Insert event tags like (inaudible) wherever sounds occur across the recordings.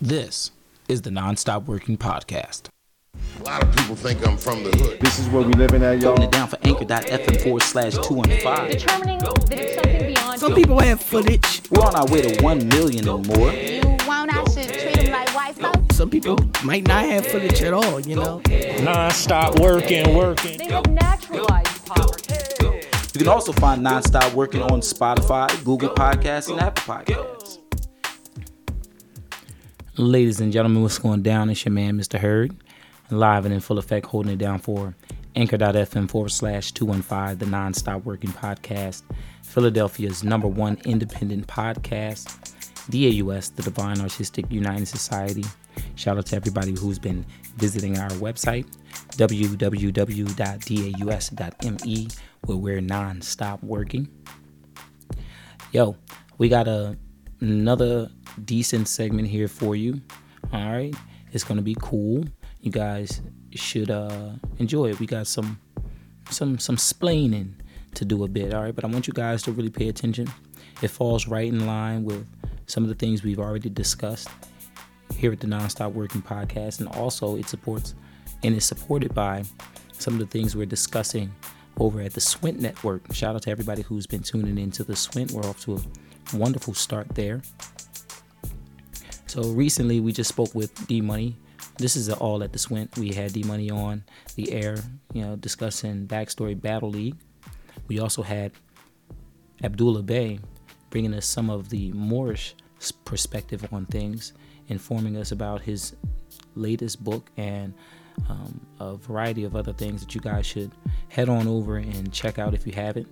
This is the Nonstop Working Podcast. A lot of people think I'm from the hood. This is where we living at, y'all. Holding it down for anchor.fm forward slash 215. determining that it's something beyond Some you. people have footage. We're on our way to 1 million and more. You want I should treat them like white folks? Some people might not have footage at all, you know. non-stop working, working. They have naturalized poverty. You can also find Nonstop Working on Spotify, Google Podcasts, and Apple Podcasts. Ladies and gentlemen, what's going down? It's your man, Mr. Hurd, live and in full effect, holding it down for anchor.fm forward slash 215, the Nonstop Working Podcast, Philadelphia's number one independent podcast, DAUS, the Divine Artistic United Society. Shout out to everybody who's been visiting our website, www.daus.me, where we're non-stop working. Yo, we got a another decent segment here for you. All right, it's gonna be cool. You guys should uh enjoy it. We got some some some splaining to do a bit. All right, but I want you guys to really pay attention. It falls right in line with some of the things we've already discussed here at the Nonstop Working Podcast, and also it supports and is supported by some of the things we're discussing over at the Swint Network. Shout out to everybody who's been tuning into the Swint. We're off to a wonderful start there. So recently we just spoke with D Money. This is all at the Swint. We had D Money on the air, you know, discussing backstory Battle League. We also had Abdullah Bey bringing us some of the Moorish perspective on things, informing us about his latest book and um, a variety of other things that you guys should head on over and check out if you haven't.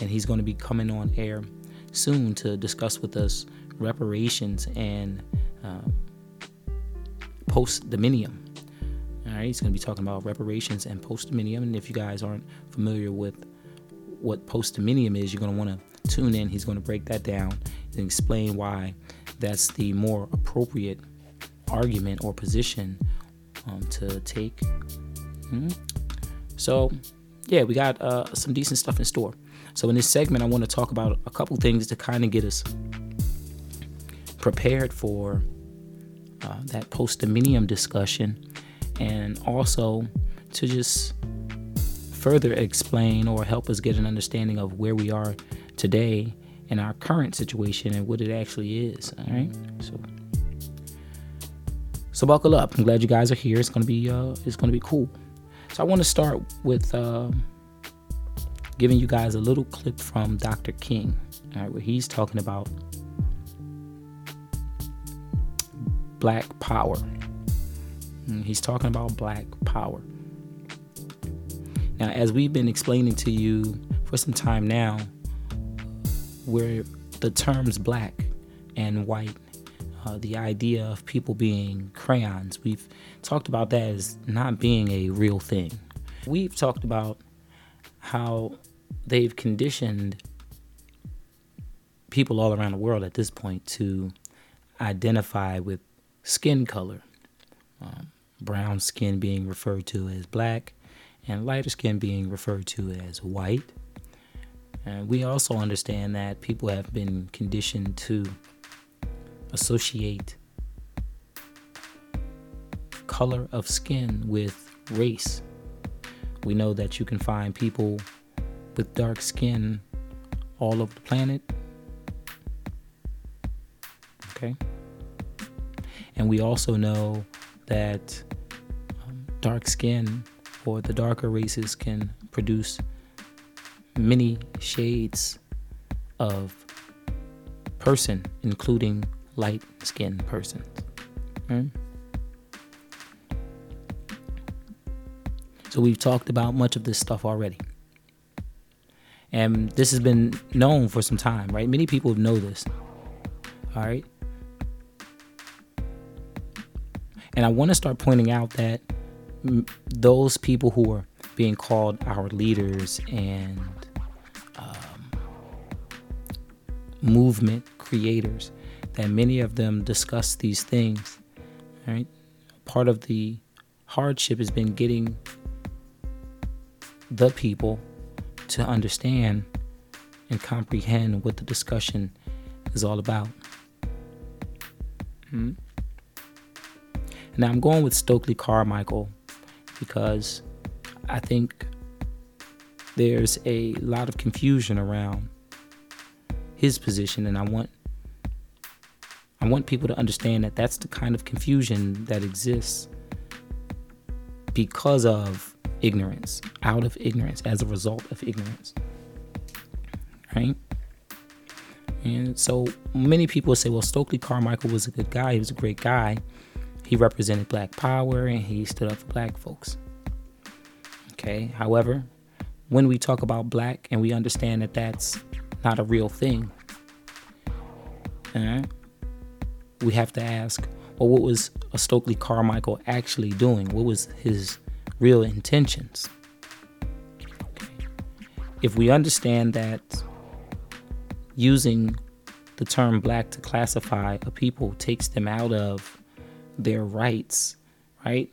And he's going to be coming on air soon to discuss with us reparations and um, post dominium. All right, he's going to be talking about reparations and post dominium. And if you guys aren't familiar with what post dominium is, you're going to want to tune in. He's going to break that down and explain why that's the more appropriate argument or position um, to take. Mhm. So, yeah, we got uh, some decent stuff in store. So, in this segment, I want to talk about a couple things to kind of get us prepared for uh, that post dominium discussion and also to just further explain or help us get an understanding of where we are today in our current situation and what it actually is. All right. So, so buckle up. I'm glad you guys are here. It's gonna be uh, it's gonna be cool. So I want to start with uh, giving you guys a little clip from Dr. King, all right, where he's talking about black power. Mm, He's talking about black power. Now, as we've been explaining to you for some time now, where the terms black and white, uh, the idea of people being crayons, we've talked about that as not being a real thing. We've talked about how they've conditioned people all around the world at this point to identify with skin color. Um, brown skin being referred to as black, and lighter skin being referred to as white. And we also understand that people have been conditioned to associate color of skin with race. We know that you can find people with dark skin all over the planet. Okay. And we also know that um, dark skin or the darker races can produce many shades of person, including light skinned persons. So we've talked about much of this stuff already. And this has been known for some time, right? Many people know this. All right. And I want to start pointing out that those people who are being called our leaders and um, movement creators, that many of them discuss these things. Right? Part of the hardship has been getting the people to understand and comprehend what the discussion is all about. Hmm? Now I'm going with Stokely Carmichael because I think there's a lot of confusion around his position and I want I want people to understand that that's the kind of confusion that exists because of ignorance, out of ignorance, as a result of ignorance. Right? And so many people say, well, Stokely Carmichael was a good guy. He was a great guy. He represented black power and he stood up for black folks. Okay. However, when we talk about black and we understand that that's not a real thing, uh, we have to ask, well, what was a Stokely Carmichael actually doing? What was his real intentions? Okay. If we understand that using the term black to classify a people takes them out of their rights, right?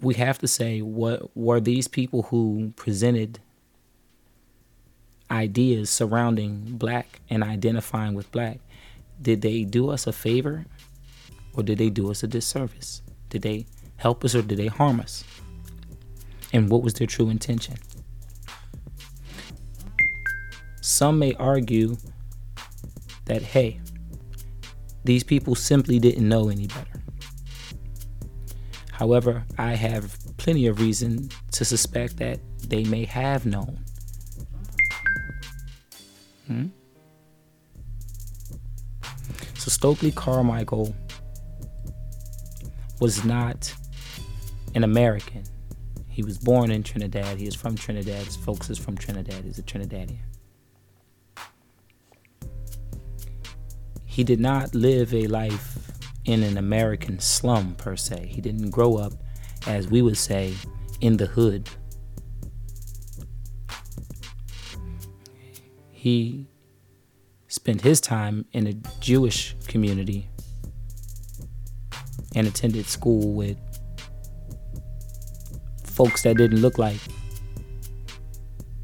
We have to say what were these people who presented ideas surrounding black and identifying with black, did they do us a favor or did they do us a disservice? Did they help us or did they harm us? And what was their true intention? Some may argue that, hey, these people simply didn't know any better. However, I have plenty of reason to suspect that they may have known. Hmm? So Stokely Carmichael was not an American. He was born in Trinidad. He is from Trinidad. His folks is from Trinidad. He's a Trinidadian. He did not live a life in an American slum per se. He didn't grow up, as we would say, in the hood. He spent his time in a Jewish community and attended school with folks that didn't look like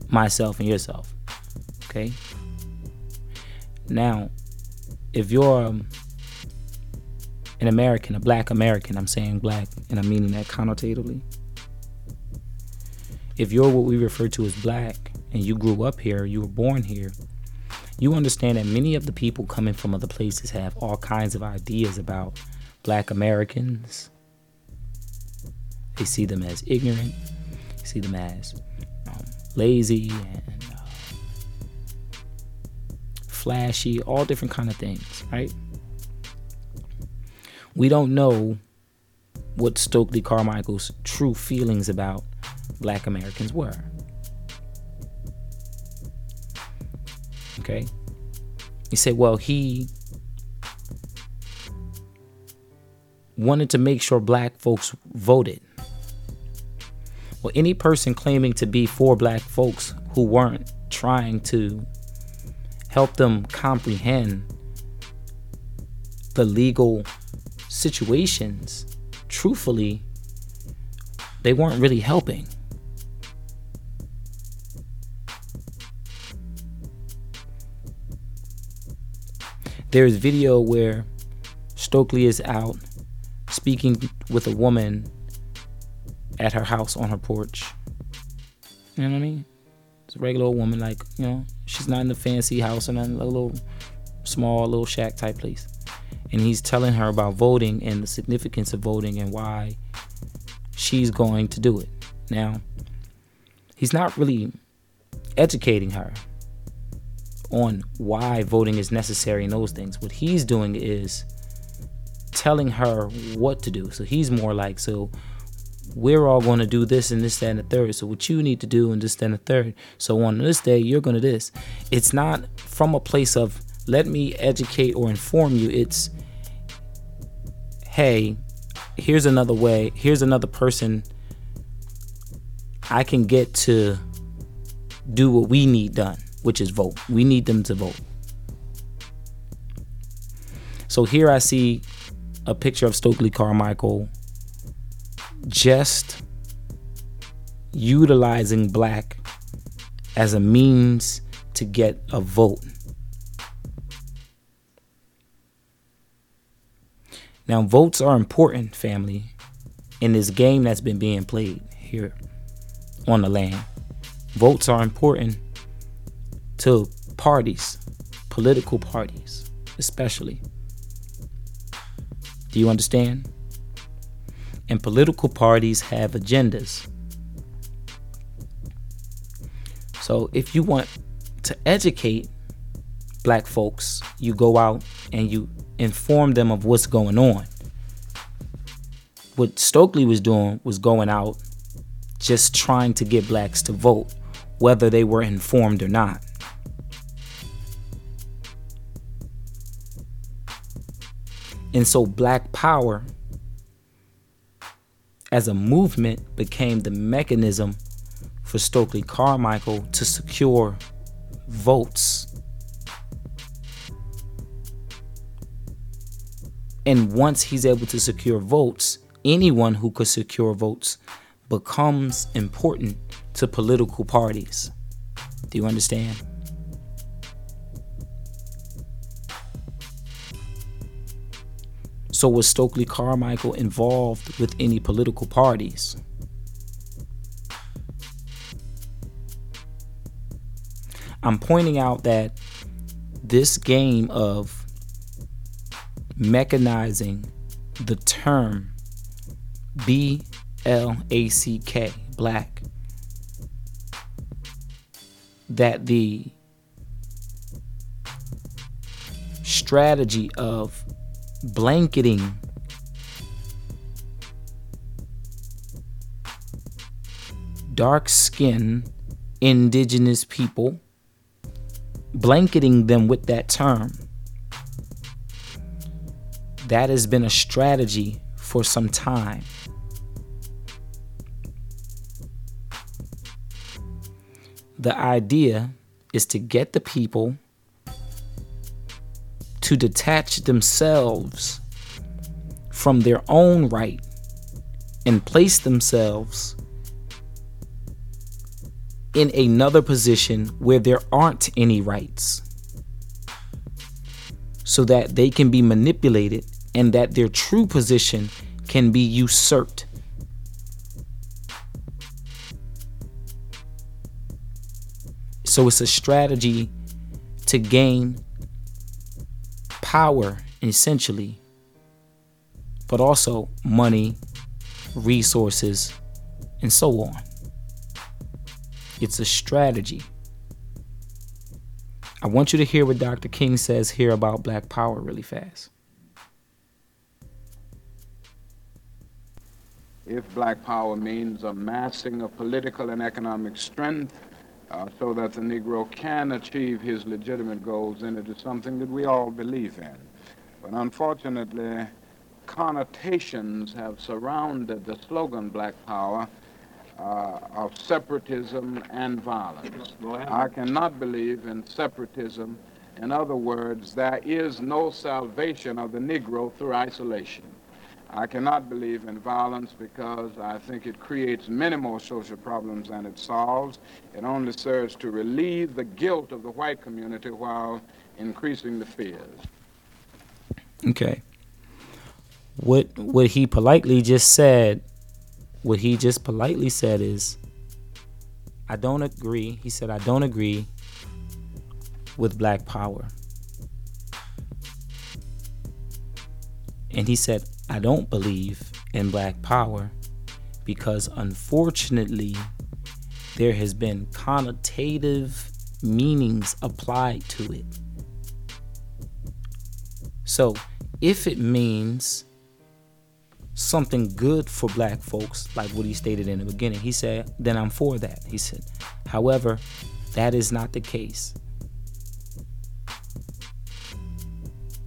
myself and yourself. Okay? Now, if you're um, an American, a black American, I'm saying black and I'm meaning that connotatively. If you're what we refer to as black and you grew up here, you were born here, you understand that many of the people coming from other places have all kinds of ideas about black Americans. They see them as ignorant, see them as um, lazy and flashy, all different kind of things, right? We don't know what Stokely Carmichael's true feelings about black Americans were. Okay? You say, well, he wanted to make sure black folks voted. Well, any person claiming to be for black folks who weren't trying to help them comprehend the legal situations, truthfully, they weren't really helping. There's video where Stokely is out speaking with a woman at her house on her porch. You know what I mean? It's a regular old woman, like, you know, she's not in a fancy house or nothing, a little small, little shack type place. And he's telling her about voting and the significance of voting and why she's going to do it. Now, he's not really educating her on why voting is necessary and those things. What he's doing is telling her what to do. So he's more like, so we're all going to do this and this, that, and the third. So what you need to do and this, that, and the third. So on this day, you're going to this. It's not from a place of let me educate or inform you. It's hey, here's another way. Here's another person I can get to do what we need done, which is vote. We need them to vote. So here I see a picture of Stokely Carmichael just utilizing black as a means to get a vote. Now, votes are important, family, in this game that's been being played here on the land. Votes are important to parties, political parties, especially. Do you understand? And political parties have agendas. So if you want to educate black folks, you go out and you inform them of what's going on. What Stokely was doing was going out just trying to get blacks to vote, whether they were informed or not. And so Black Power as a movement became the mechanism for Stokely Carmichael to secure votes. And once he's able to secure votes, anyone who could secure votes becomes important to political parties. Do you understand? So was Stokely Carmichael involved with any political parties? I'm pointing out that this game of mechanizing the term B L A C K, black, that the strategy of blanketing dark skinned indigenous people, blanketing them with that term. That has been a strategy for some time. The idea is to get the people to detach themselves from their own right and place themselves in another position where there aren't any rights so that they can be manipulated and that their true position can be usurped. So it's a strategy to gain power, essentially, but also money, resources, and so on. It's a strategy. I want you to hear what Dr. King says here about black power really fast. If black power means amassing of political and economic strength uh, so that the Negro can achieve his legitimate goals, then it is something that we all believe in. But unfortunately, connotations have surrounded the slogan Black Power uh, of separatism and violence. I cannot believe in separatism. In other words, there is no salvation of the Negro through isolation. I cannot believe in violence because I think it creates many more social problems than it solves. It only serves to relieve the guilt of the white community while increasing the fears. Okay. What what he politely just said, what he just politely said is I don't agree. He said I don't agree with black power. And he said I don't believe in black power because unfortunately there has been connotative meanings applied to it. So, if it means something good for black folks, like what he stated in the beginning, he said, then I'm for that. He said, however, that is not the case.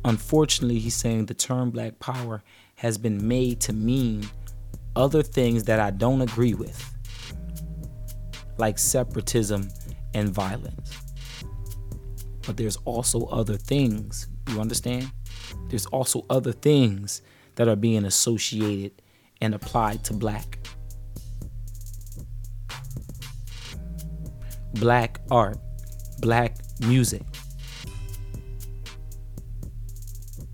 Unfortunately, he's saying the term black power has been made to mean other things that I don't agree with, like separatism and violence. But there's also other things, you understand? There's also other things that are being associated and applied to black. Black art, black music,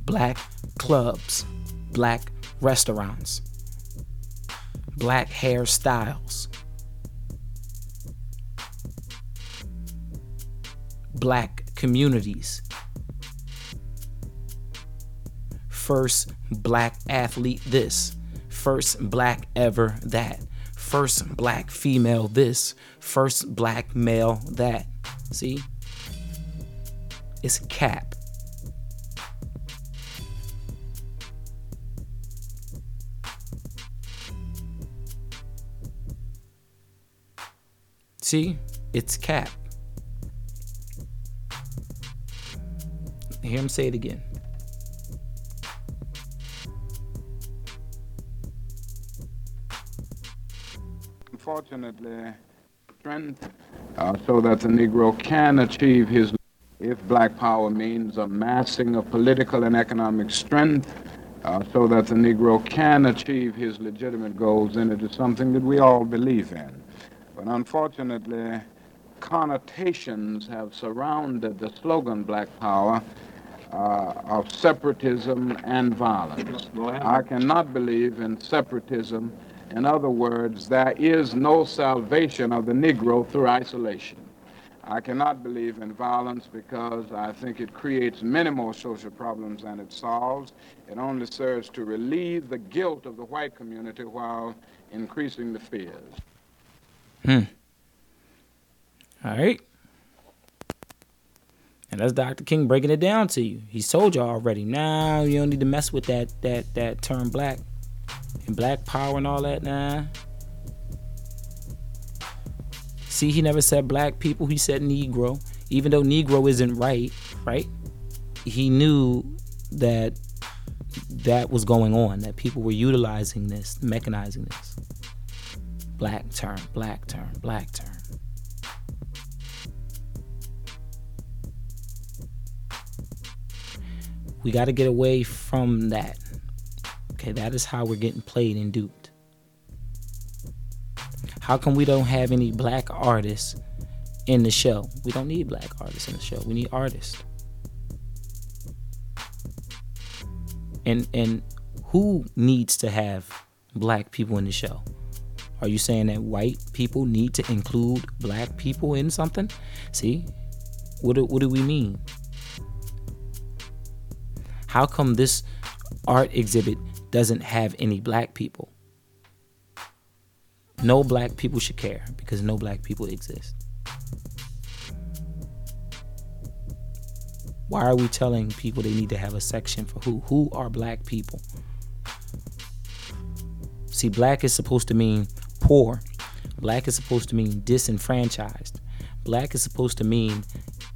black clubs, black restaurants, black hairstyles, black communities. First black athlete this, first black ever that, first black female this, first black male that. See? It's cap. See? It's cap. Hear him say it again. Unfortunately, strength uh, so that the Negro can achieve his. If black power means amassing of political and economic strength uh, so that the Negro can achieve his legitimate goals, then it is something that we all believe in. But unfortunately, connotations have surrounded the slogan Black Power uh, of separatism and violence. I cannot believe in separatism. In other words, there is no salvation of the Negro through isolation. I cannot believe in violence because I think it creates many more social problems than it solves. It only serves to relieve the guilt of the white community while increasing the fears. Hmm. All right. And that's Dr. King breaking it down to you. He told you already. Now you don't need to mess with that that that term black and black power and all that. Nah. See, he never said black people. He said Negro. Even though Negro isn't right, right? He knew that that was going on. That people were utilizing this, mechanizing this. Black term, black term, black term. We got to get away from that. Okay, that is how we're getting played and duped. How come we don't have any black artists in the show? We don't need black artists in the show. We need artists. And and who needs to have black people in the show? Are you saying that white people need to include black people in something? See? What do, what do we mean? How come this art exhibit doesn't have any black people? No black people should care because no black people exist. Why are we telling people they need to have a section for who? Who are black people? See, black is supposed to mean poor. Black is supposed to mean disenfranchised. Black is supposed to mean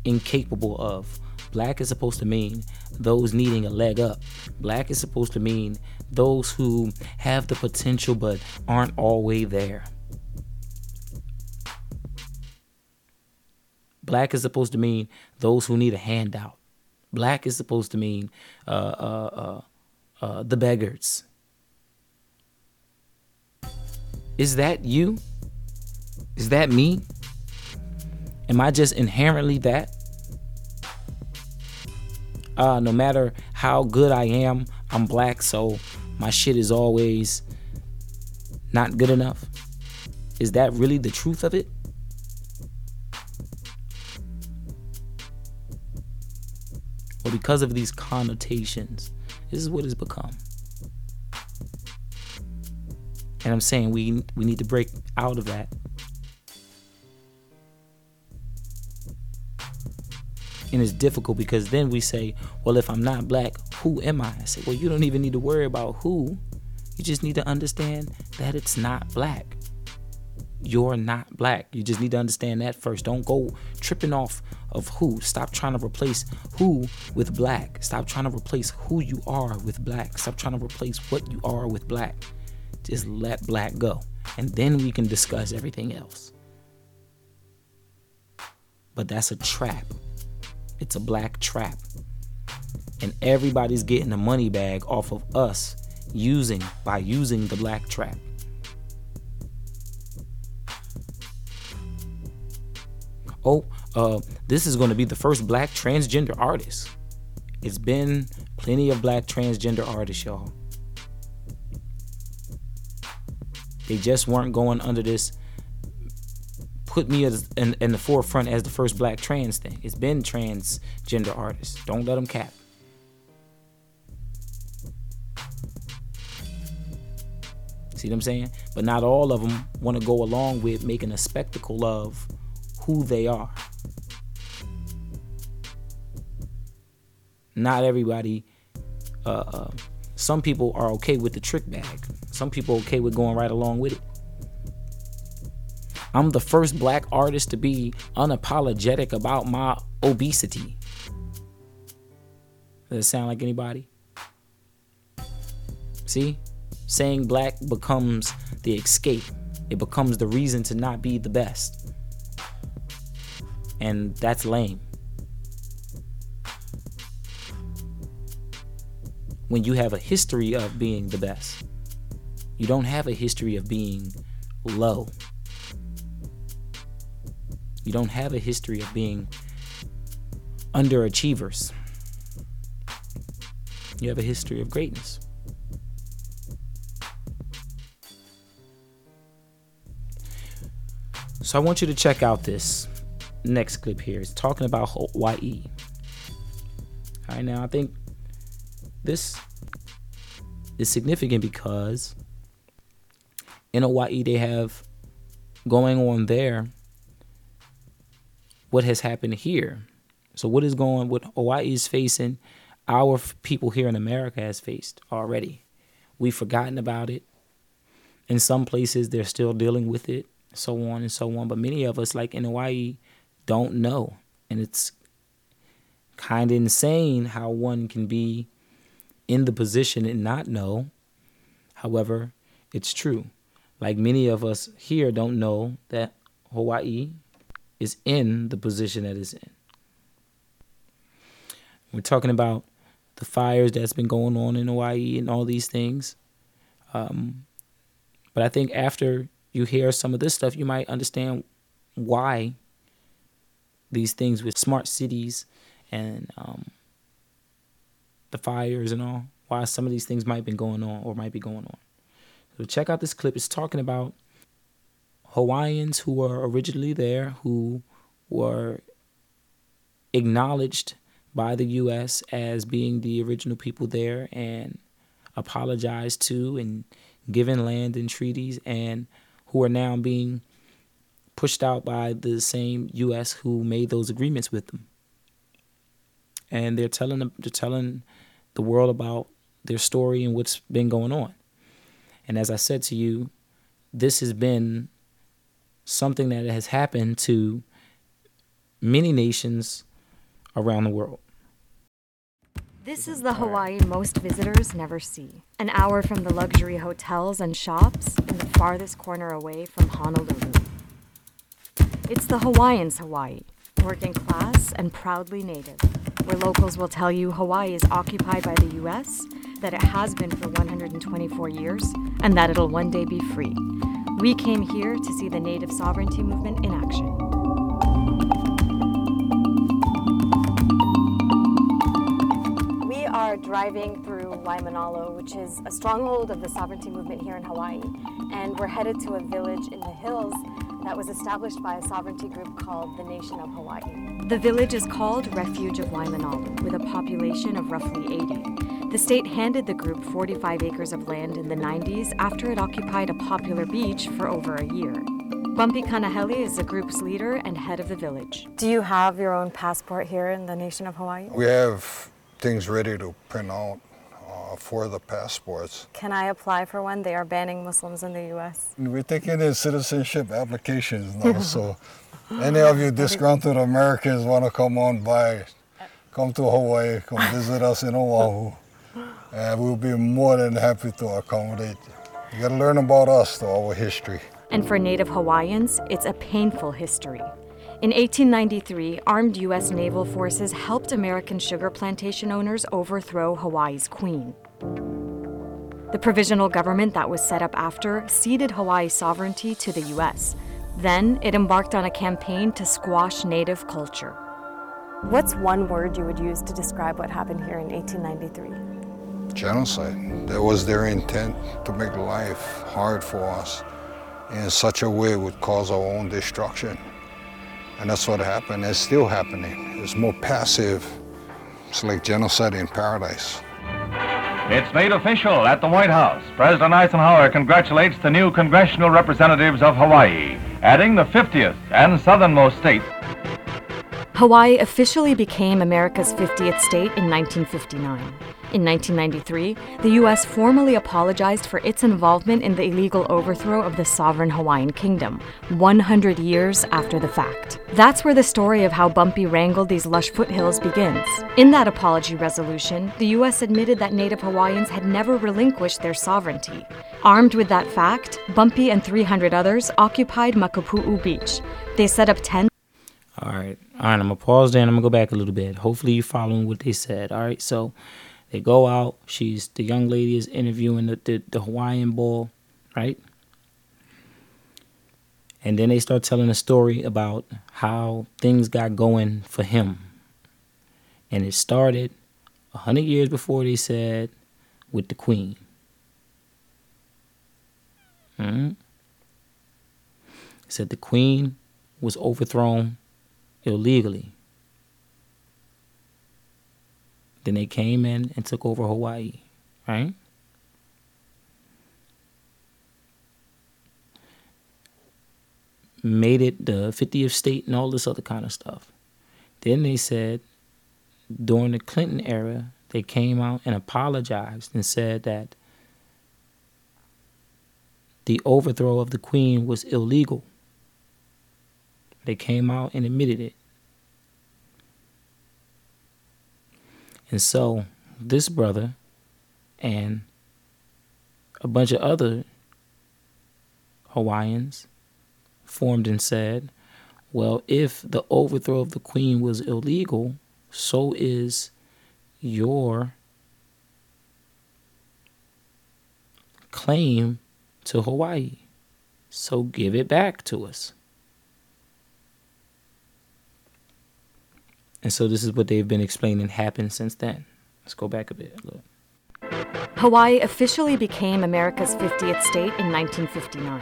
incapable of. Black is supposed to mean those needing a leg up. Black is supposed to mean those who have the potential but aren't always there. Black is supposed to mean those who need a handout. Black is supposed to mean uh, uh, uh, uh the beggars. Is that you? Is that me? Am I just inherently that? uh, no matter how good I am, I'm black, so my shit is always not good enough? Is that really the truth of it? Well, because of these connotations, this is what it's become. And I'm saying we we need to break out of that and it's difficult because then we say, well, if I'm not black, who am I? I say, well, you don't even need to worry about who. You just need to understand that it's not black. You're not black. You just need to understand that first. Don't go tripping off of who. Stop trying to replace who with black. Stop trying to replace who you are with black. Stop trying to replace what you are with black. Just let black go. And then we can discuss everything else. But that's a trap. It's a black trap. And everybody's getting a money bag off of us using by using the black trap. Oh, uh, this is going to be the first black transgender artist. It's been plenty of black transgender artists, y'all. They just weren't going under this put me as in, in the forefront as the first black trans thing. It's been transgender artists. Don't let them cap. See what I'm saying? But not all of them want to go along with making a spectacle of who they are. Not everybody. Uh, uh, some people are okay with the trick bag. Some people okay with going right along with it. I'm the first black artist to be unapologetic about my obesity. Does it sound like anybody? See? Saying black becomes the escape, it becomes the reason to not be the best. And that's lame. When you have a history of being the best, you don't have a history of being low. You don't have a history of being underachievers. You have a history of greatness. So I want you to check out this next clip here. It's talking about Hawaii. All right, now I think this is significant because in Hawaii they have going on there what has happened here. So what is going what Hawaii is facing, our people here in America has faced already. We've forgotten about it. In some places they're still dealing with it, so on and so on. But many of us, like in Hawaii, don't know. And it's kind of insane how one can be in the position and not know. However, it's true. Like many of us here don't know that Hawaii is in the position that it's in. We're talking about the fires that's been going on in Hawaii and all these things. Um, but I think after you hear some of this stuff, you might understand why these things with smart cities and um, the fires and all, why some of these things might be going on or might be going on. So check out this clip. It's talking about Hawaiians who were originally there, who were acknowledged by the U.S. as being the original people there and apologized to and given land and treaties, and who are now being pushed out by the same U.S. who made those agreements with them. And they're telling they're telling the world about their story and what's been going on. And as I said to you, this has been something that has happened to many nations around the world. This is the Hawaii most visitors never see. An hour from the luxury hotels and shops, and the farthest corner away from Honolulu. It's the Hawaiians' Hawaii, working class and proudly native, where locals will tell you Hawaii is occupied by the US, that it has been for 124 years, and that it'll one day be free. We came here to see the native sovereignty movement in action. We are driving through Waimanalo, which is a stronghold of the sovereignty movement here in Hawaii, and we're headed to a village in the hills that was established by a sovereignty group called the Nation of Hawaii. The village is called Refuge of Waimanalo, with a population of roughly 80. The state handed the group 45 acres of land in the 90s after it occupied a popular beach for over a year. Bumpy Kanahele is the group's leader and head of the village. Do you have your own passport here in the Nation of Hawaii? We have things ready to print out Uh, for the passports. Can I apply for one? They are banning Muslims in the U.S. We're taking in citizenship applications now, so (laughs) any of you disgruntled Americans want to come on by, come to Hawaii, come visit us in Oahu, and we'll be more than happy to accommodate you. You got to learn about us, though, our history. And for Native Hawaiians, it's a painful history. In 1893, armed U.S. naval forces helped American sugar plantation owners overthrow Hawaii's queen. The provisional government that was set up after ceded Hawaii's sovereignty to the U.S. Then it embarked on a campaign to squash native culture. What's one word you would use to describe what happened here in 1893? Genocide. That was their intent to make life hard for us. in such a way it would cause our own destruction. And that's what happened. It's still happening. It's more passive. It's like genocide in paradise. It's made official at the White House. President Eisenhower congratulates the new congressional representatives of Hawaii, adding the 50th and southernmost state. Hawaii officially became America's 50th state in 1959. In 1993, the U.S. formally apologized for its involvement in the illegal overthrow of the sovereign Hawaiian kingdom, 100 years after the fact. That's where the story of how Bumpy wrangled these lush foothills begins. In that apology resolution, the U.S. admitted that Native Hawaiians had never relinquished their sovereignty. Armed with that fact, Bumpy and 300 others occupied Makapu'u Beach. They set up tents. All right. All right. I'm to pause there and I'm to go back a little bit. Hopefully, you're following what they said. All right. So, they go out. She's the young lady is interviewing the, the, the Hawaiian bull, right? And then they start telling a story about how things got going for him. And it started a hundred years before they said with the queen. hmm said the queen was overthrown illegally. Then they came in and took over Hawaii, right? Made it the 50th state and all this other kind of stuff. Then they said during the Clinton era, they came out and apologized and said that the overthrow of the queen was illegal. They came out and admitted it. And so this brother and a bunch of other Hawaiians formed and said, well, if the overthrow of the queen was illegal, so is your claim to Hawaii. So give it back to us. And so this is what they've been explaining happened since then. Let's go back a bit. Look. Hawaii officially became America's 50th state in 1959.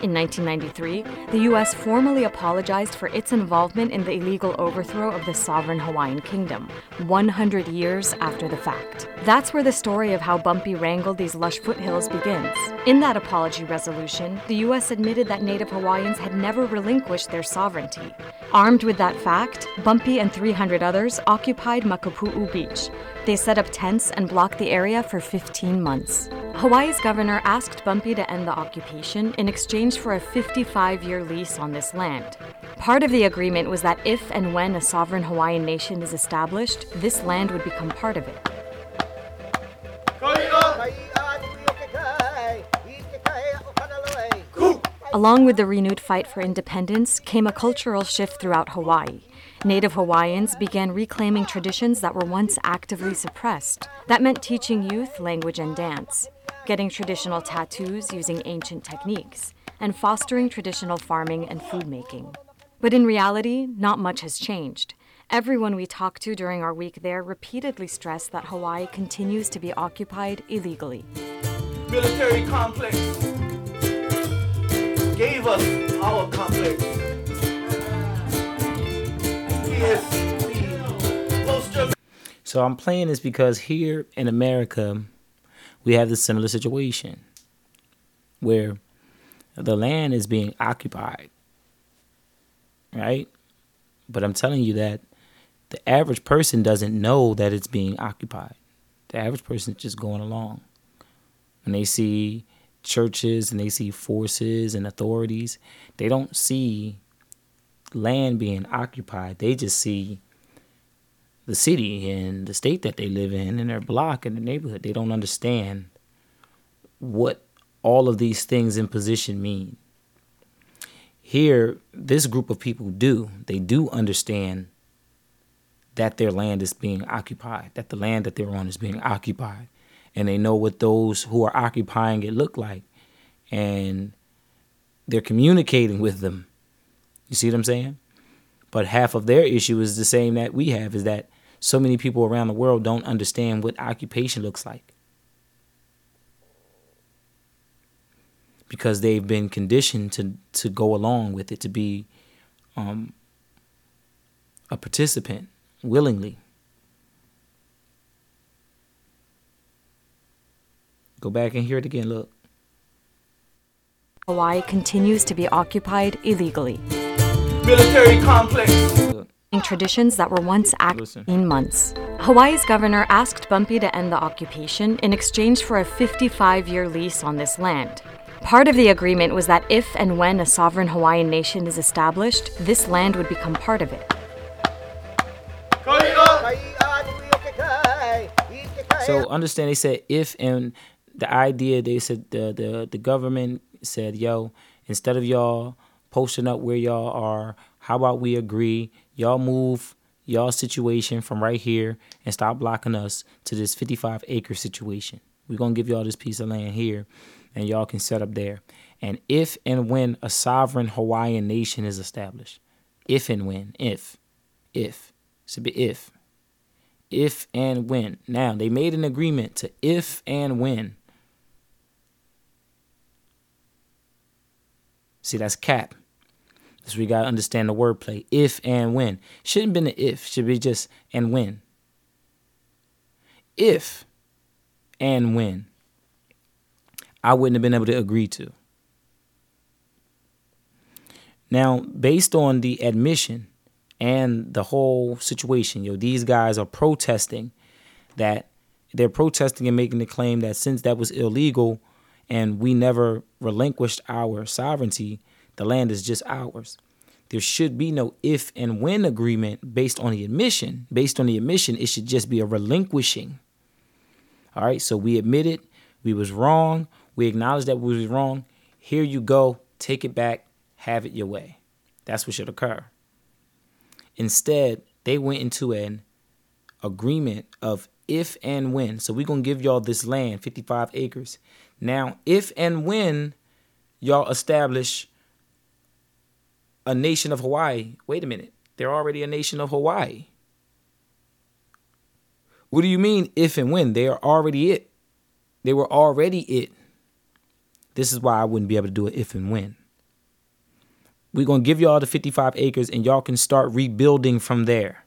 In 1993, the U.S. formally apologized for its involvement in the illegal overthrow of the sovereign Hawaiian kingdom, 100 years after the fact. That's where the story of how Bumpy wrangled these lush foothills begins. In that apology resolution, the U.S. admitted that Native Hawaiians had never relinquished their sovereignty. Armed with that fact, Bumpy and 300 others occupied Makapu'u Beach. They set up tents and blocked the area for 15 months. Hawaii's governor asked Bumpy to end the occupation in exchange for a 55 year lease on this land. Part of the agreement was that if and when a sovereign Hawaiian nation is established, this land would become part of it. Along with the renewed fight for independence came a cultural shift throughout Hawaii. Native Hawaiians began reclaiming traditions that were once actively suppressed. That meant teaching youth language and dance, getting traditional tattoos using ancient techniques, and fostering traditional farming and food making. But in reality, not much has changed. Everyone we talked to during our week there repeatedly stressed that Hawaii continues to be occupied illegally. Military complex gave us our complex. So I'm playing this because here in America, we have this similar situation where the land is being occupied, right? But I'm telling you that the average person doesn't know that it's being occupied. The average person is just going along. When they see churches and they see forces and authorities, they don't see land being occupied. They just see the city and the state that they live in and their block and the neighborhood. They don't understand what all of these things in position mean. Here, this group of people do. They do understand that their land is being occupied, that the land that they're on is being occupied. And they know what those who are occupying it look like. And they're communicating with them. You see what I'm saying? But half of their issue is the same that we have is that so many people around the world don't understand what occupation looks like. because they've been conditioned to to go along with it to be um, a participant willingly. Go back and hear it again. Look. Hawaii continues to be occupied illegally. Military complex. Traditions that were once active in months. Hawaii's governor asked Bumpy to end the occupation in exchange for a 55 year lease on this land. Part of the agreement was that if and when a sovereign Hawaiian nation is established, this land would become part of it. So understand they said if and the idea they said the the the government said yo instead of y'all posting up where y'all are how about we agree? Y'all move y'all situation from right here and stop blocking us to this 55 acre situation. We're gonna give y'all this piece of land here and y'all can set up there. And if and when a sovereign hawaiian nation is established if and when if if should be if if and when. Now they made an agreement to if and when See, that's cap. So we gotta understand the wordplay. If and when. Shouldn't been an if, should be just and when. If and when I wouldn't have been able to agree to. Now, based on the admission and the whole situation, yo, these guys are protesting that they're protesting and making the claim that since that was illegal, and we never relinquished our sovereignty, the land is just ours. There should be no if and when agreement based on the admission. Based on the admission, it should just be a relinquishing. All right, so we admitted we was wrong. We acknowledged that we was wrong. Here you go. Take it back. Have it your way. That's what should occur. Instead, they went into an agreement of if and when. So we're going to give y'all this land, 55 acres. Now, if and when y'all establish a nation of Hawaii, wait a minute, they're already a nation of Hawaii. What do you mean if and when? They are already it. They were already it. This is why I wouldn't be able to do it if and when. We're going to give y'all the 55 acres and y'all can start rebuilding from there.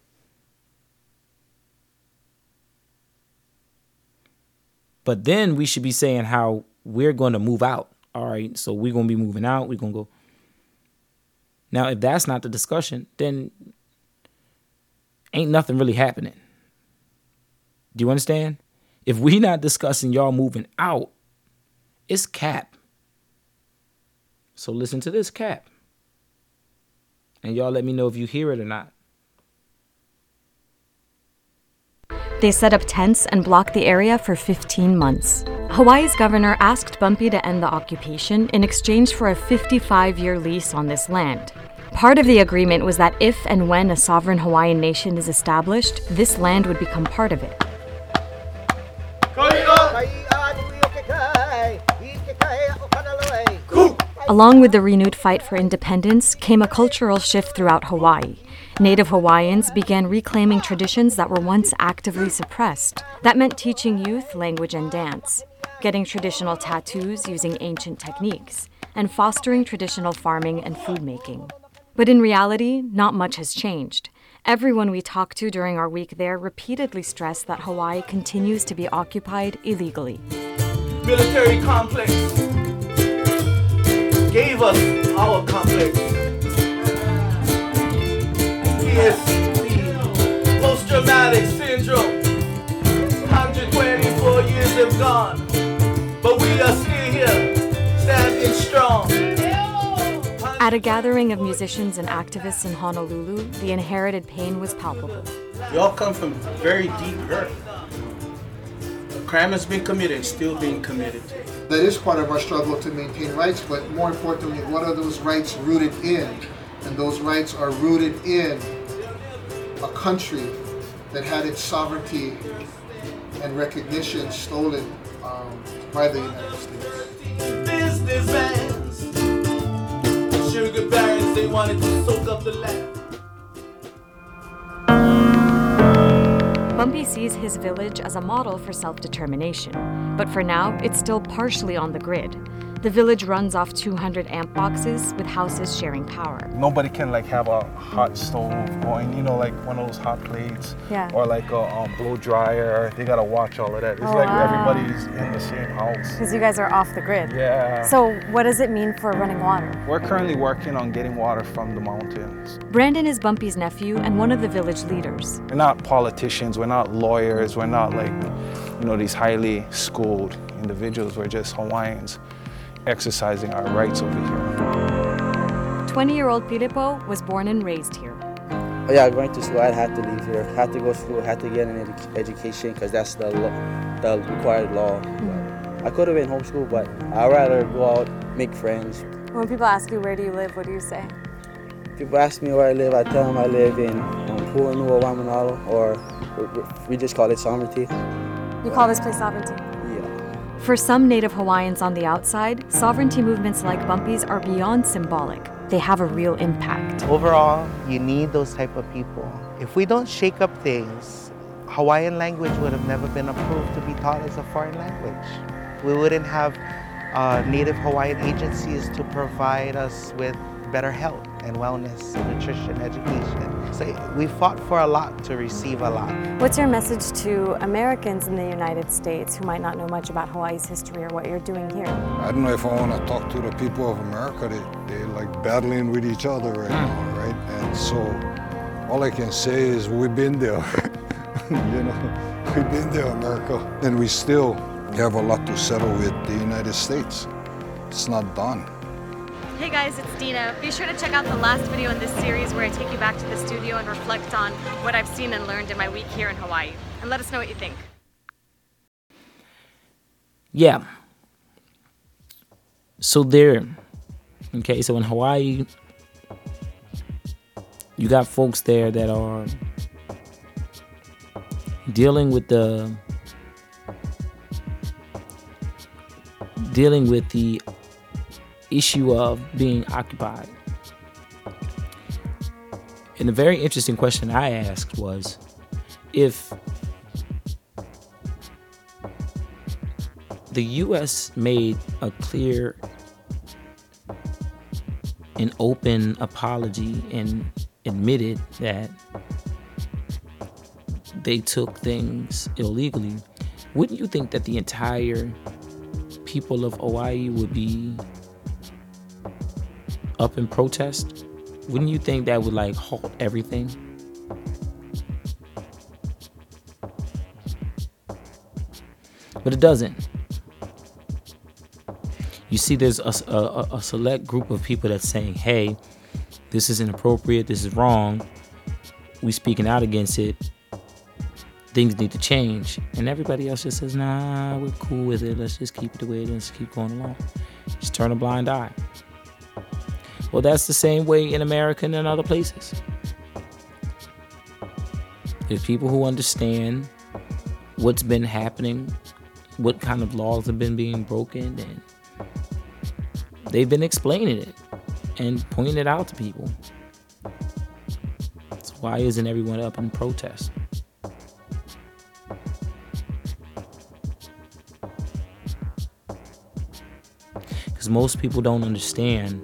But then we should be saying how we're going to move out. All right, so we're going to be moving out. We're going to go. Now, if that's not the discussion, then ain't nothing really happening. Do you understand? If we not discussing y'all moving out, it's cap. So listen to this cap. And y'all let me know if you hear it or not. They set up tents and blocked the area for 15 months. Hawaii's governor asked Bumpy to end the occupation in exchange for a 55 year lease on this land. Part of the agreement was that if and when a sovereign Hawaiian nation is established, this land would become part of it. Along with the renewed fight for independence came a cultural shift throughout Hawaii. Native Hawaiians began reclaiming traditions that were once actively suppressed. That meant teaching youth language and dance, getting traditional tattoos using ancient techniques, and fostering traditional farming and food making. But in reality, not much has changed. Everyone we talked to during our week there repeatedly stressed that Hawaii continues to be occupied illegally. Military complex gave us our complex. PSC, post traumatic syndrome. 124 years have gone, but we are still here, standing strong. At a gathering of musicians and activists in Honolulu, the inherited pain was palpable. We all come from very deep hurt. A crime has been committed and still being committed. That is part of our struggle to maintain rights, but more importantly, what are those rights rooted in? And those rights are rooted in a country that had its sovereignty and recognition stolen um, by the United States. Bumpy sees his village as a model for self determination, but for now, it's still partially on the grid. The village runs off 200 amp boxes with houses sharing power. Nobody can like have a hot stove going, you know, like one of those hot plates, Yeah. or like a um, blow dryer. They gotta watch all of that. It's Oh, like wow. everybody's in the same house. Because you guys are off the grid. Yeah. So, what does it mean for running water? We're currently working on getting water from the mountains. Brandon is Bumpy's nephew and one of the village leaders. We're not politicians. We're not lawyers. We're not like, you know, these highly schooled individuals. We're just Hawaiians exercising our rights over here. 20 year old Filippo was born and raised here. Oh, yeah, going to school, I had to leave here. I Had to go to school, had to get an edu- education because that's the law, the required law. I could have been homeschooled, but I'd rather go out, make friends. When people ask you, where do you live, what do you say? People ask me where I live, I tell them I live in um, Pu'uhonua, Waimanalo, or we- we just call it Sovereignty. You call this place sovereignty? For some Native Hawaiians on the outside, sovereignty movements like Bumpy's are beyond symbolic. They have a real impact. Overall, you need those type of people. If we don't shake up things, Hawaiian language would have never been approved to be taught as a foreign language. We wouldn't have uh, Native Hawaiian agencies to provide us with better health and wellness, nutrition, education. So we fought for a lot to receive a lot. What's your message to Americans in the United States who might not know much about Hawaii's history or what you're doing here? I don't know if I want to talk to the people of America. They, they like battling with each other right now, hmm. right? And so all I can say is we've been there. (laughs) you know, we've been there, America. And we still have a lot to settle with the United States. It's not done. Hey guys, it's Dena. Be sure to check out the last video in this series where I take you back to the studio and reflect on what I've seen and learned in my week here in Hawaii. And let us know what you think. Yeah. So there. Okay, so in Hawaii, you got folks there that are dealing with the dealing with the issue of being occupied. And the very interesting question I asked was if the US made a clear and open apology and admitted that they took things illegally, wouldn't you think that the entire people of Hawaii would be up in protest? Wouldn't you think that would like halt everything? But it doesn't. You see, there's a, a, a select group of people that's saying, hey, this is inappropriate, this is wrong. We speaking out against it. Things need to change. And everybody else just says, nah, we're cool with it. Let's just keep it the way it is, keep going along. Just turn a blind eye. Well, that's the same way in America and in other places. There's people who understand what's been happening, what kind of laws have been being broken, and they've been explaining it and pointing it out to people. So why isn't everyone up in protest? Because most people don't understand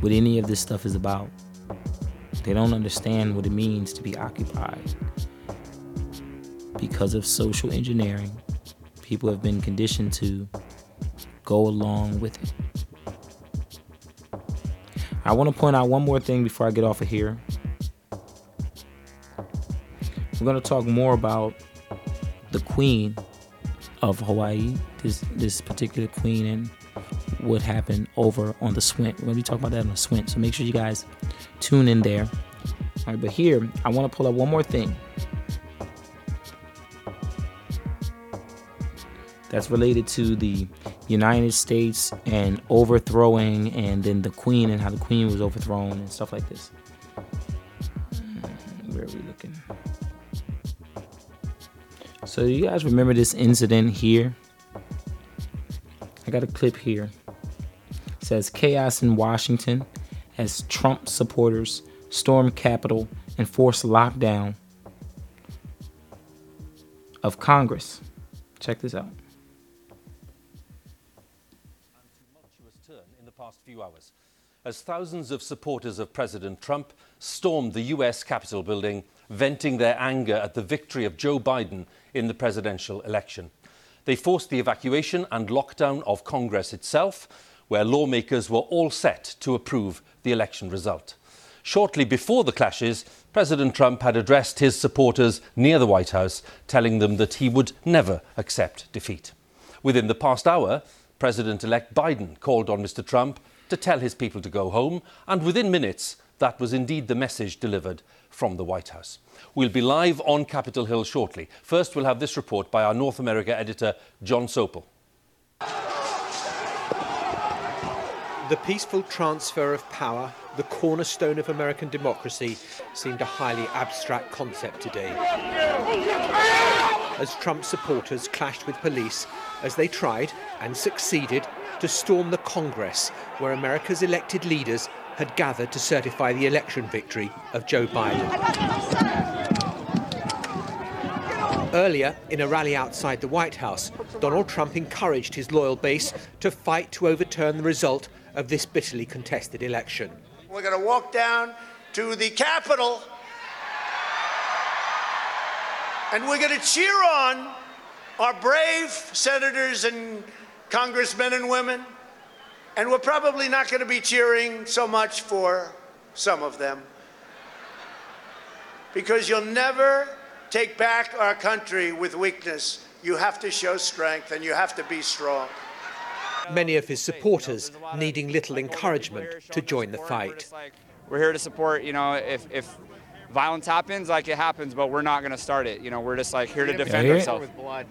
what any of this stuff is about. They don't understand what it means to be occupied. Because of social engineering, people have been conditioned to go along with it. I want to point out one more thing before I get off of here. We're going to talk more about the queen of Hawaii, this this particular queen, and what happened over on the Swint. We're going to be talking about that on the Swint, so make sure you guys tune in there. All right, but here I want to pull up one more thing that's related to the United States and overthrowing, and then the Queen and how the Queen was overthrown and stuff like this. Hmm, where are we looking? So, you guys remember this incident here? I got a clip here. It says chaos in Washington as Trump supporters storm Capitol and force lockdown of Congress. Check this out. few hours as thousands of supporters of President Trump stormed the US Capitol building, venting their anger at the victory of Joe Biden in the presidential election. They forced the evacuation and lockdown of Congress itself, where lawmakers were all set to approve the election result. Shortly before the clashes, President Trump had addressed his supporters near the White House, telling them that he would never accept defeat. Within the past hour, President elect Biden called on Mr. Trump to tell his people to go home, and within minutes, that was indeed the message delivered from the White House. We'll be live on Capitol Hill shortly. First, we'll have this report by our North America editor, Jon Sopel. The peaceful transfer of power, the cornerstone of American democracy, seemed a highly abstract concept today. As Trump supporters clashed with police as they tried and succeeded to storm the Congress, where America's elected leaders had gathered to certify the election victory of Joe Biden. Earlier, in a rally outside the White House, Donald Trump encouraged his loyal base to fight to overturn the result of this bitterly contested election. We're going to walk down to the Capitol and we're going to cheer on our brave senators and congressmen and women. And we're probably not going to be cheering so much for some of them. Because you'll never take back our country with weakness. You have to show strength and you have to be strong. Many of his supporters needing little encouragement to join the fight. We're here to support, you know, if, if violence happens, like it happens, but we're not going to start it. You know, we're just like here to defend ourselves. With blood.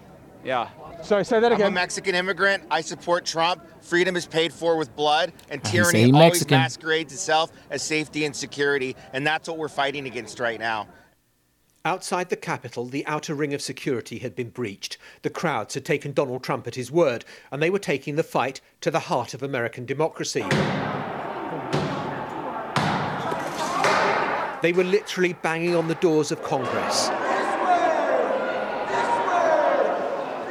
Yeah. Sorry, say that again. I'm a Mexican immigrant. I support Trump. Freedom is paid for with blood, and I didn't say tyranny always Mexican. masquerades itself as safety and security, and that's what we're fighting against right now. Outside the Capitol, the outer ring of security had been breached. The crowds had taken Donald Trump at his word, and they were taking the fight to the heart of American democracy. They were literally banging on the doors of Congress.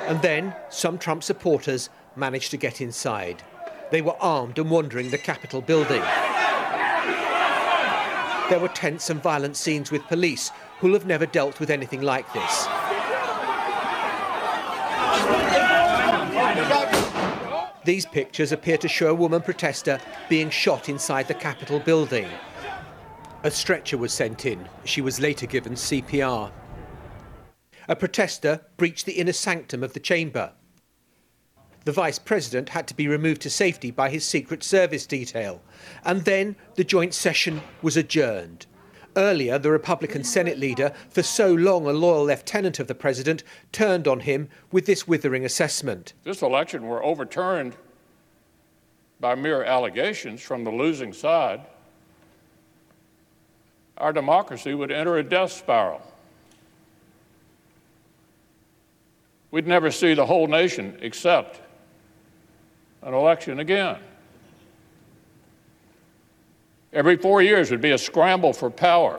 And then some Trump supporters managed to get inside. They were armed and wandering the Capitol building. There were tense and violent scenes with police who'll have never dealt with anything like this. These pictures appear to show a woman protester being shot inside the Capitol building. A stretcher was sent in. She was later given CPR. A protester breached the inner sanctum of the chamber. The vice president had to be removed to safety by his Secret Service detail. And then the joint session was adjourned. Earlier, the Republican Senate leader, for so long a loyal lieutenant of the president, turned on him with this withering assessment. this election were overturned by mere allegations from the losing side, our democracy would enter a death spiral. We'd never see the whole nation accept an election again. Every four years would be a scramble for power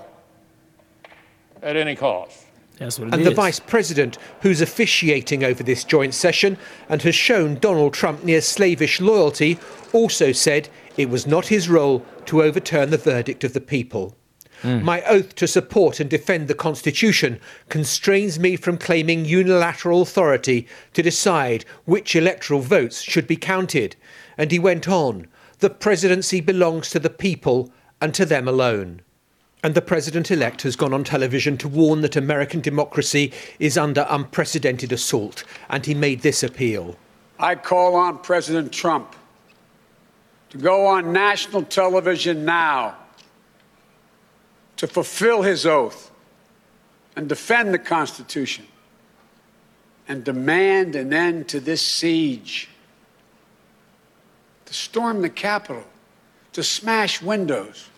at any cost. That's what it and is. the vice president, who's officiating over this joint session and has shown Donald Trump near slavish loyalty, also said it was not his role to overturn the verdict of the people. Mm. My oath to support and defend the Constitution constrains me from claiming unilateral authority to decide which electoral votes should be counted. And he went on the presidency belongs to the people and to them alone. And the president elect has gone on television to warn that American democracy is under unprecedented assault, and he made this appeal. I call on President Trump to go on national television now to fulfill his oath and defend the Constitution and demand an end to this siege, to storm the Capitol, to smash windows,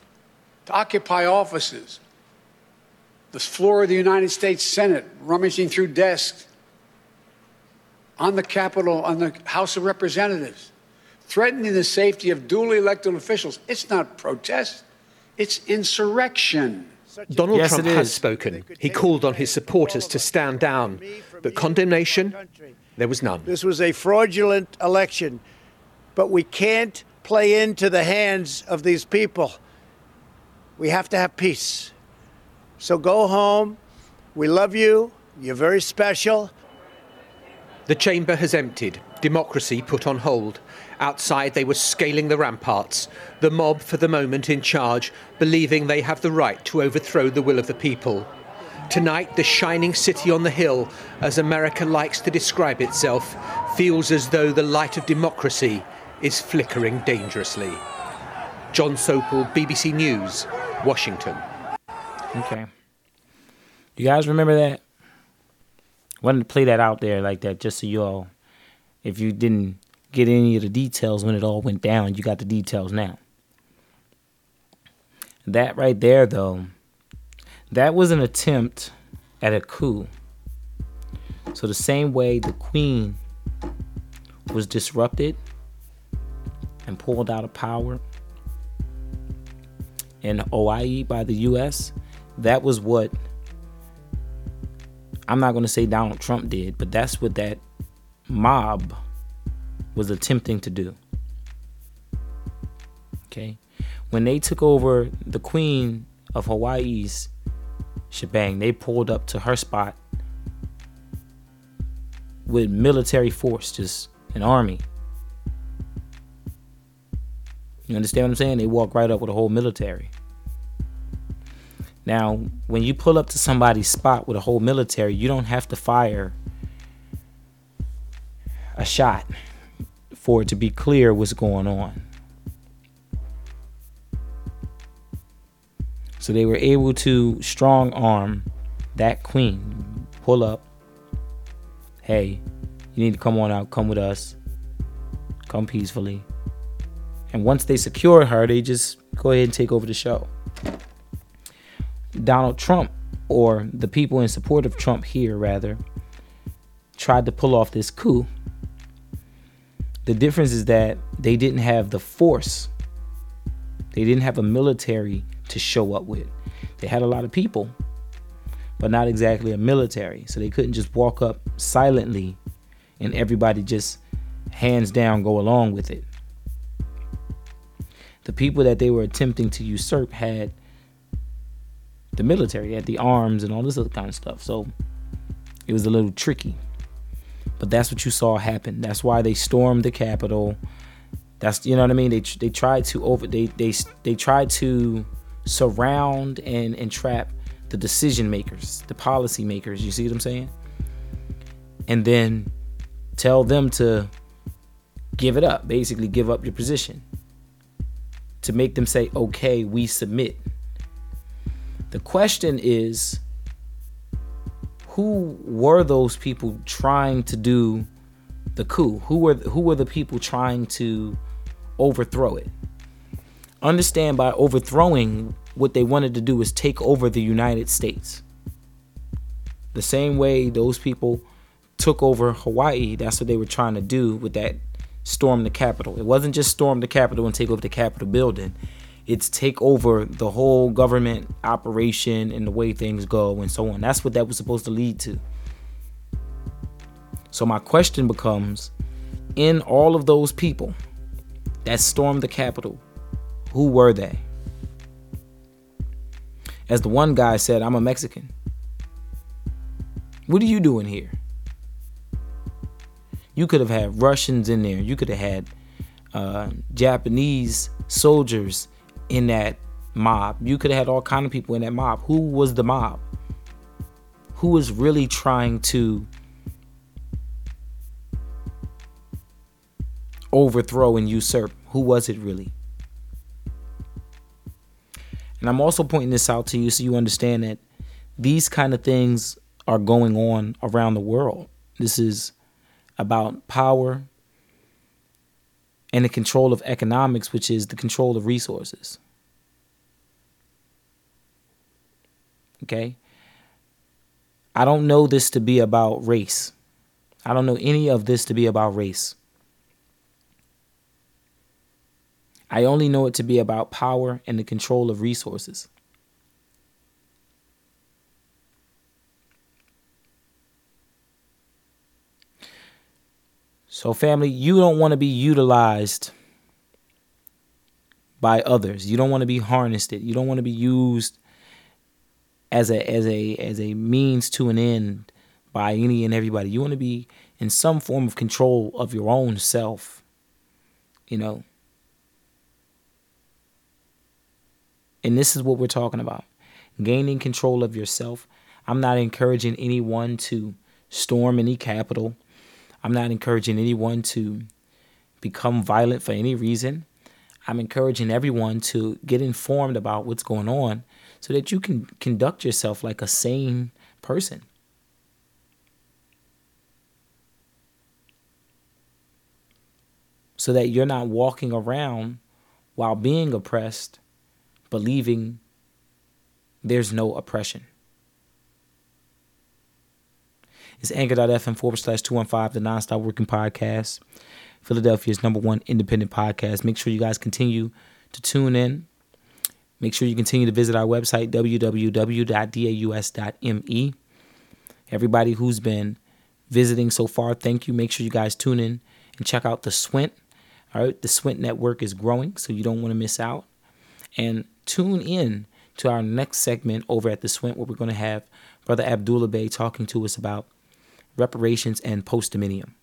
to occupy offices, the floor of the United States Senate, rummaging through desks, on the Capitol, on the House of Representatives, threatening the safety of duly elected officials. It's not protest, it's insurrection. Donald Yes, Trump has spoken. He called on his supporters to stand down, but condemnation, there was none. This was a fraudulent election, but we can't play into the hands of these people. We have to have peace. So go home. We love you. You're very special. The chamber has emptied, democracy put on hold. Outside, they were scaling the ramparts, the mob for the moment in charge, believing they have the right to overthrow the will of the people. Tonight, the shining city on the hill, as America likes to describe itself, feels as though the light of democracy is flickering dangerously. Jon Sopel, BBC News, Washington. Okay. You guys remember that? Wanted to play that out there like that just so you all, if you didn't get any of the details when it all went down, you got the details now. That right there, though, that was an attempt at a coup. So, the same way the Queen was disrupted and pulled out of power in Hawaii by the US, that was what I'm not going to say Donald Trump did, but that's what that mob was attempting to do. Okay? When they took over the Queen of Hawaii's shebang, they pulled up to her spot with military force, just an army. You understand what I'm saying? They walk right up with a whole military. Now, when you pull up to somebody's spot with a whole military, you don't have to fire a shot for it to be clear what's going on. So they were able to strong arm that queen, pull up. Hey, you need to come on out, come with us, come peacefully. And once they secure her, they just go ahead and take over the show. Donald Trump, or the people in support of Trump here, rather, tried to pull off this coup. The difference is that they didn't have the force, they didn't have a military to show up with. They had a lot of people, but not exactly a military. So they couldn't just walk up silently and everybody just hands down go along with it. The people that they were attempting to usurp had the military, had the arms and all this other kind of stuff. So it was a little tricky. But that's what you saw happen. That's why they stormed the Capitol. That's you know what I mean. They they tried to over they they they tried to surround and entrap the decision makers, the policy makers. You see what I'm saying? And then tell them to give it up. Basically, give up your position to make them say, "Okay, we submit." The question is who were those people trying to do the coup? Who were who were the people trying to overthrow it? Understand by overthrowing what they wanted to do was take over the United States. The same way those people took over Hawaii, that's what they were trying to do with that storm the Capitol. It wasn't just storm the Capitol and take over the Capitol building it's take over the whole government operation and the way things go and so on. That's what that was supposed to lead to. So my question becomes in all of those people that stormed the Capitol, who were they? As the one guy said, I'm a Mexican. What are you doing here? You could have had Russians in there. You could have had uh, Japanese soldiers in that mob. You could have had all kind of people in that mob. Who was the mob? Who was really trying to overthrow and usurp? Who was it really? And I'm also pointing this out to you so you understand that these kind of things are going on around the world. This is about power, and the control of economics, which is the control of resources. Okay? I don't know this to be about race. I don't know any of this to be about race. I only know it to be about power and the control of resources. So, family, you don't want to be utilized by others. You don't want to be harnessed it. You don't want to be used as a as a as a means to an end by any and everybody. You want to be in some form of control of your own self. You know. And this is what we're talking about. Gaining control of yourself. I'm not encouraging anyone to storm any Capitol. I'm not encouraging anyone to become violent for any reason. I'm encouraging everyone to get informed about what's going on so that you can conduct yourself like a sane person. So that you're not walking around while being oppressed, believing there's no oppression. It's anchor.fm forward slash 215, the nonstop working podcast. Philadelphia's number one independent podcast. Make sure you guys continue to tune in. Make sure you continue to visit our website, www.daus.me. Everybody who's been visiting so far, thank you. Make sure you guys tune in and check out the Swint. All right, the Swint network is growing, so you don't want to miss out. And tune in to our next segment over at the Swint, where we're going to have Brother Abdullah Bey talking to us about reparations and post dominium.